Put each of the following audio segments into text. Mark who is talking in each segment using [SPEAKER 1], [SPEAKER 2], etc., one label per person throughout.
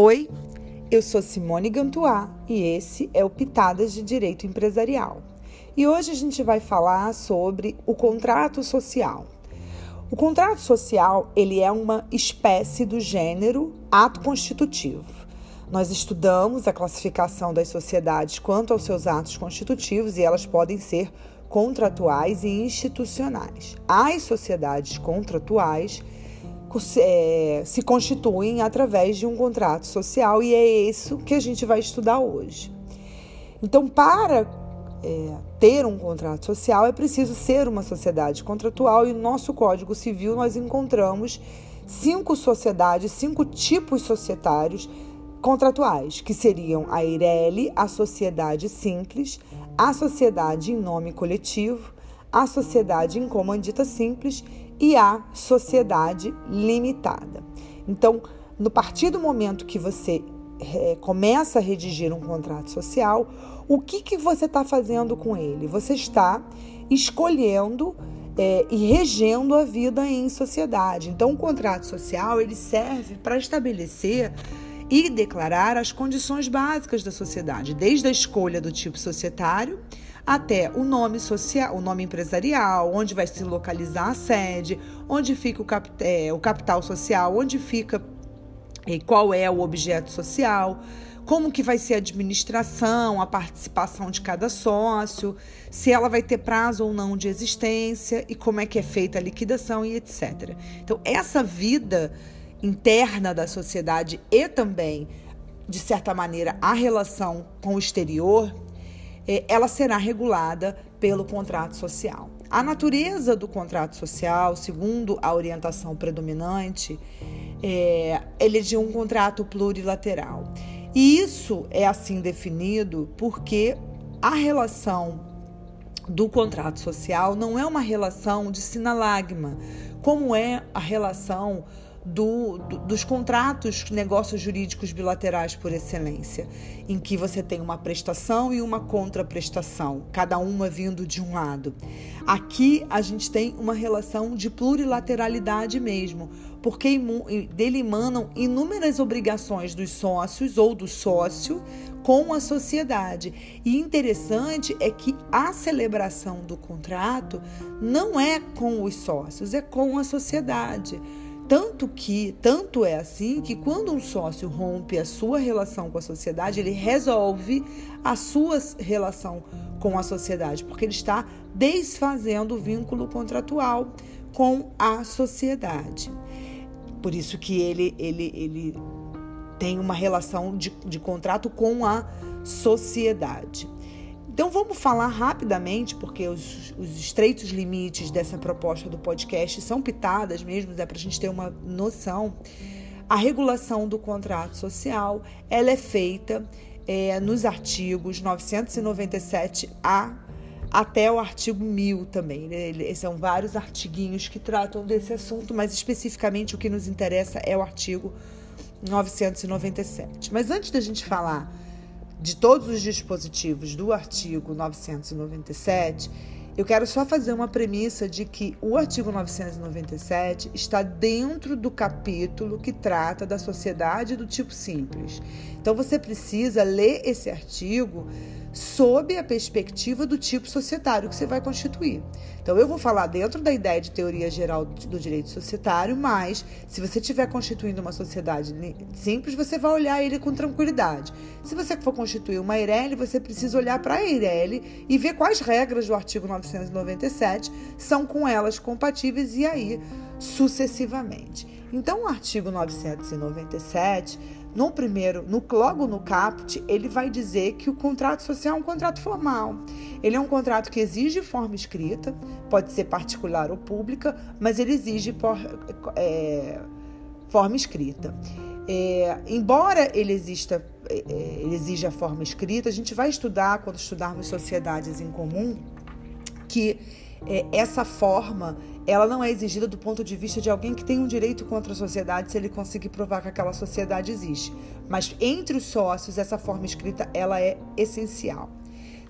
[SPEAKER 1] Oi, eu sou Simone Gantuá e esse é o Pitadas de Direito Empresarial. E hoje a gente vai falar sobre o contrato social. O contrato social, ele é uma espécie do gênero ato constitutivo. Nós estudamos a classificação das sociedades quanto aos seus atos constitutivos e elas podem ser contratuais e institucionais. As sociedades contratuais se constituem através de um contrato social e é isso que a gente vai estudar hoje. Então, para é, ter um contrato social é preciso ser uma sociedade contratual e no nosso Código Civil nós encontramos cinco sociedades, cinco tipos societários contratuais, que seriam a EIRELI, a sociedade simples, a sociedade em nome coletivo, a sociedade em comandita simples e a sociedade limitada. Então, no partir do momento que você é, começa a redigir um contrato social, o que, que você está fazendo com ele? Você está escolhendo é, e regendo a vida em sociedade. Então, o contrato social ele serve para estabelecer e declarar as condições básicas da sociedade, desde a escolha do tipo societário até o nome social, o nome empresarial, onde vai se localizar a sede, onde fica o, cap, é, o capital social, onde fica e qual é o objeto social, como que vai ser a administração, a participação de cada sócio, se ela vai ter prazo ou não de existência e como é que é feita a liquidação e etc. Então, essa vida interna da sociedade e também, de certa maneira, a relação com o exterior é, ela será regulada pelo contrato social. A natureza do contrato social, segundo a orientação predominante, é, ele é de um contrato plurilateral. E isso é assim definido porque a relação do contrato social não é uma relação de sinalagma, como é a relação do, do, dos contratos, negócios jurídicos bilaterais por excelência, em que você tem uma prestação e uma contraprestação, cada uma vindo de um lado. Aqui a gente tem uma relação de plurilateralidade mesmo, porque dele emanam inúmeras obrigações dos sócios ou do sócio com a sociedade. E interessante é que a celebração do contrato não é com os sócios, é com a sociedade. Tanto que, tanto é assim que quando um sócio rompe a sua relação com a sociedade, ele resolve a sua relação com a sociedade, porque ele está desfazendo o vínculo contratual com a sociedade. Por isso que ele, ele, ele tem uma relação de, de contrato com a sociedade. Então vamos falar rapidamente, porque os, os, estreitos limites dessa proposta do podcast são pitadas mesmo, é para a gente ter uma noção. A regulação do contrato social ela é feita é, nos artigos 997A até o artigo 1000 também. Né? São vários artiguinhos que tratam desse assunto, mas especificamente o que nos interessa é o artigo 997. Mas antes da gente falar de todos os dispositivos do artigo 997, eu quero só fazer uma premissa de que o artigo 997 está dentro do capítulo que trata da sociedade do tipo simples. Então você precisa ler esse artigo sob a perspectiva do tipo societário que você vai constituir. Então, eu vou falar dentro da ideia de teoria geral do direito societário, mas se você estiver constituindo uma sociedade simples, você vai olhar ele com tranquilidade. Se você for constituir uma EIRELI, você precisa olhar para a EIRELI e ver quais regras do artigo 997 são com elas compatíveis e aí sucessivamente. Então, o artigo 997 no primeiro, no, logo no caput, ele vai dizer que o contrato social é um contrato formal. Ele é um contrato que exige forma escrita, pode ser particular ou pública, mas ele exige por, é, forma escrita. É, embora ele exista, é, é, ele exija a forma escrita, a gente vai estudar quando estudarmos sociedades em comum que é, essa forma ela não é exigida do ponto de vista de alguém que tem um direito contra a sociedade se ele conseguir provar que aquela sociedade existe. Mas entre os sócios, essa forma escrita ela é essencial,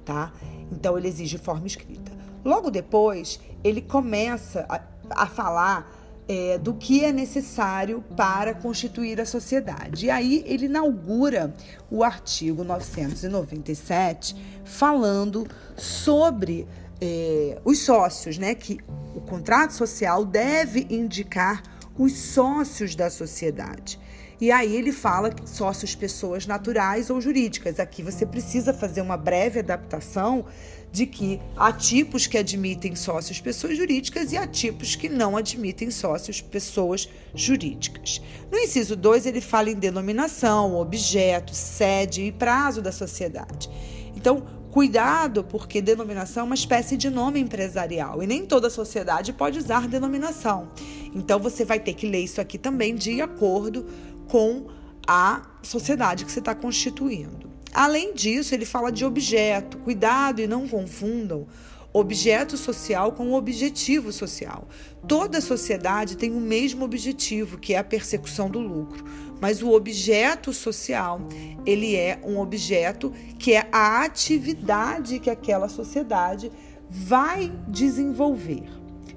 [SPEAKER 1] tá? Então ele exige forma escrita. Logo depois, ele começa a, a falar é, do que é necessário para constituir a sociedade. E aí ele inaugura o artigo 997 falando sobre é, os sócios, né? Que o contrato social deve indicar os sócios da sociedade. E aí ele fala sócios pessoas naturais ou jurídicas. Aqui você precisa fazer uma breve adaptação de que há tipos que admitem sócios pessoas jurídicas e há tipos que não admitem sócios pessoas jurídicas. No inciso 2, ele fala em denominação, objeto, sede e prazo da sociedade. Então, cuidado, porque denominação é uma espécie de nome empresarial e nem toda sociedade pode usar denominação. Então, você vai ter que ler isso aqui também de acordo com a sociedade que você está constituindo. Além disso, ele fala de objeto. Cuidado e não confundam objeto social com objetivo social. Toda sociedade tem o mesmo objetivo, que é a persecução do lucro, mas o objeto social, ele é um objeto que é a atividade que aquela sociedade vai desenvolver.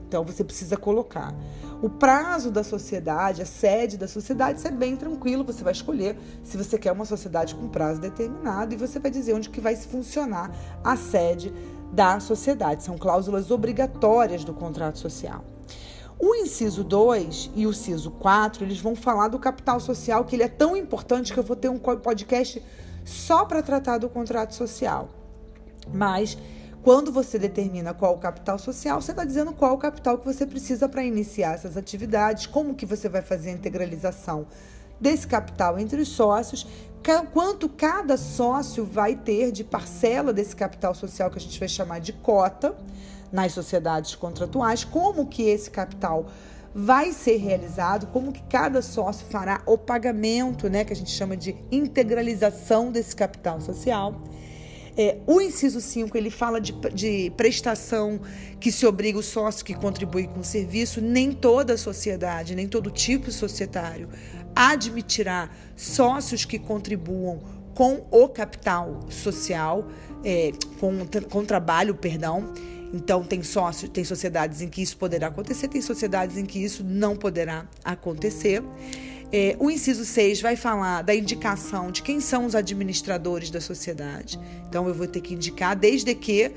[SPEAKER 1] Então você precisa colocar o prazo da sociedade, a sede da sociedade, isso é bem tranquilo. Você vai escolher se você quer uma sociedade com prazo determinado e você vai dizer onde que vai funcionar a sede da sociedade. São cláusulas obrigatórias do contrato social. O inciso 2 e o inciso 4, eles vão falar do capital social, que ele é tão importante que eu vou ter um podcast só para tratar do contrato social. Mas quando você determina qual o capital social, você está dizendo qual o capital que você precisa para iniciar essas atividades, como que você vai fazer a integralização desse capital entre os sócios, quanto cada sócio vai ter de parcela desse capital social que a gente vai chamar de cota nas sociedades contratuais, como que esse capital vai ser realizado, como que cada sócio fará o pagamento, né, que a gente chama de integralização desse capital social. É, o inciso 5, ele fala de, de prestação que se obriga o sócio que contribui com o serviço. Nem toda sociedade, nem todo tipo societário admitirá sócios que contribuam com o capital social, é, com, com trabalho, perdão. Então, tem sócios, tem sociedades em que isso poderá acontecer, tem sociedades em que isso não poderá acontecer. É, o inciso 6 vai falar da indicação de quem são os administradores da sociedade. Então, eu vou ter que indicar, desde que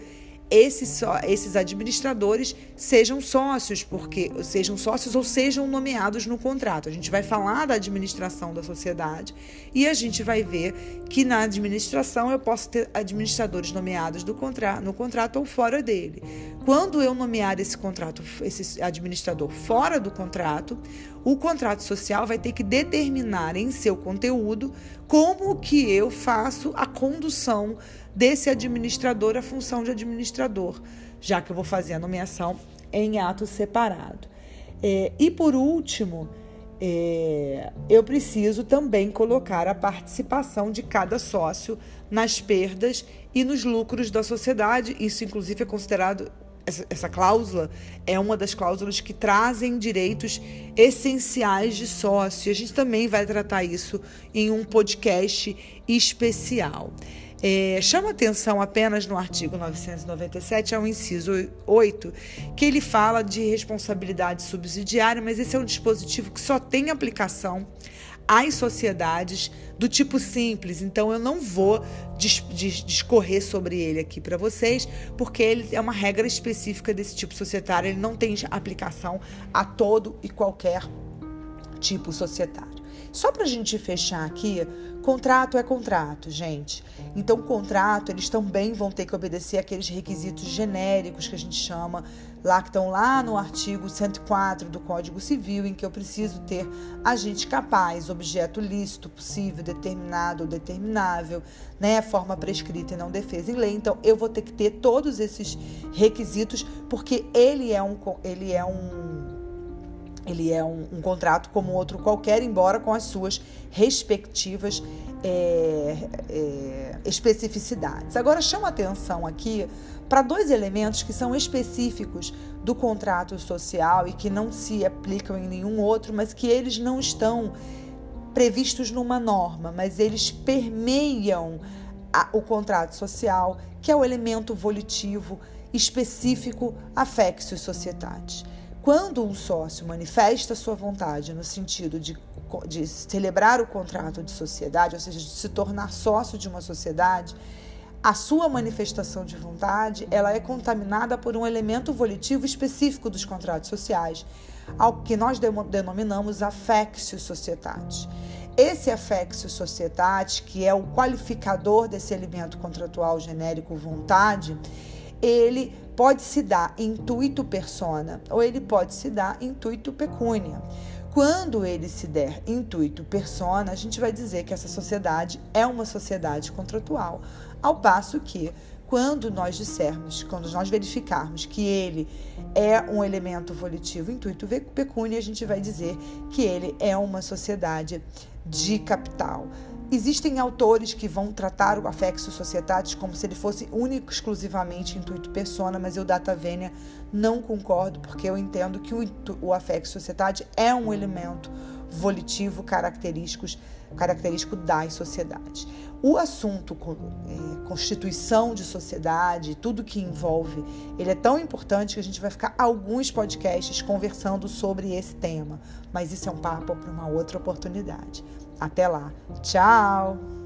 [SPEAKER 1] esses, esses administradores sejam sócios, porque sejam sócios ou sejam nomeados no contrato. A gente vai falar da administração da sociedade e a gente vai ver que na administração eu posso ter administradores nomeados do contra, no contrato ou fora dele. Quando eu nomear esse contrato, esse administrador fora do contrato, o contrato social vai ter que determinar em seu conteúdo como que eu faço a condução desse administrador a função de administrador, já que eu vou fazer a nomeação em ato separado. É, e por último, é, eu preciso também colocar a participação de cada sócio nas perdas e nos lucros da sociedade. Isso, inclusive, é considerado. Essa, essa cláusula é uma das cláusulas que trazem direitos essenciais de sócio. A gente também vai tratar isso em um podcast especial. É, chama atenção apenas no artigo 997, é o inciso 8, que ele fala de responsabilidade subsidiária, mas esse é um dispositivo que só tem aplicação às sociedades do tipo simples. Então eu não vou discorrer sobre ele aqui para vocês, porque ele é uma regra específica desse tipo societário, ele não tem aplicação a todo e qualquer tipo societário. Só para a gente fechar aqui, contrato é contrato, gente. Então, contrato, eles também vão ter que obedecer aqueles requisitos genéricos que a gente chama, lá que estão lá no artigo 104 do Código Civil, em que eu preciso ter agente capaz, objeto lícito, possível, determinado ou determinável, né, forma prescrita e não defesa em lei. Então, eu vou ter que ter todos esses requisitos, porque ele é um, ele é um ele é um, um, contrato como outro qualquer, embora com as suas respectivas é, é, especificidades. Agora, chama atenção aqui para dois elementos que são específicos do contrato social e que não se aplicam em nenhum outro, mas que eles não estão previstos numa norma, mas eles permeiam a, o contrato social, que é o elemento volitivo específico affectio societatis. Quando um sócio manifesta sua vontade no sentido de, de celebrar o contrato de sociedade, ou seja, de se tornar sócio de uma sociedade, a sua manifestação de vontade ela é contaminada por um elemento volitivo específico dos contratos sociais, ao que nós denominamos affectio societatis. Esse affectio societatis, que é o qualificador desse elemento contratual genérico vontade, ele pode se dar intuito persona ou ele pode se dar intuito pecúnia. Quando ele se der intuito persona, a gente vai dizer que essa sociedade é uma sociedade contratual, ao passo que quando nós dissermos, quando nós verificarmos que ele é um elemento volitivo intuito pecúnia, a gente vai dizer que ele é uma sociedade de capital. Existem autores que vão tratar o affectio societatis como se ele fosse único exclusivamente intuito persona, mas eu, data vênia, não concordo, porque eu entendo que o, o affectio societatis é um elemento volitivo característico, característico das sociedades. O assunto é, constituição de sociedade, tudo que envolve, ele é tão importante que a gente vai ficar alguns podcasts conversando sobre esse tema, mas isso é um papo para uma outra oportunidade. Até lá. Tchau!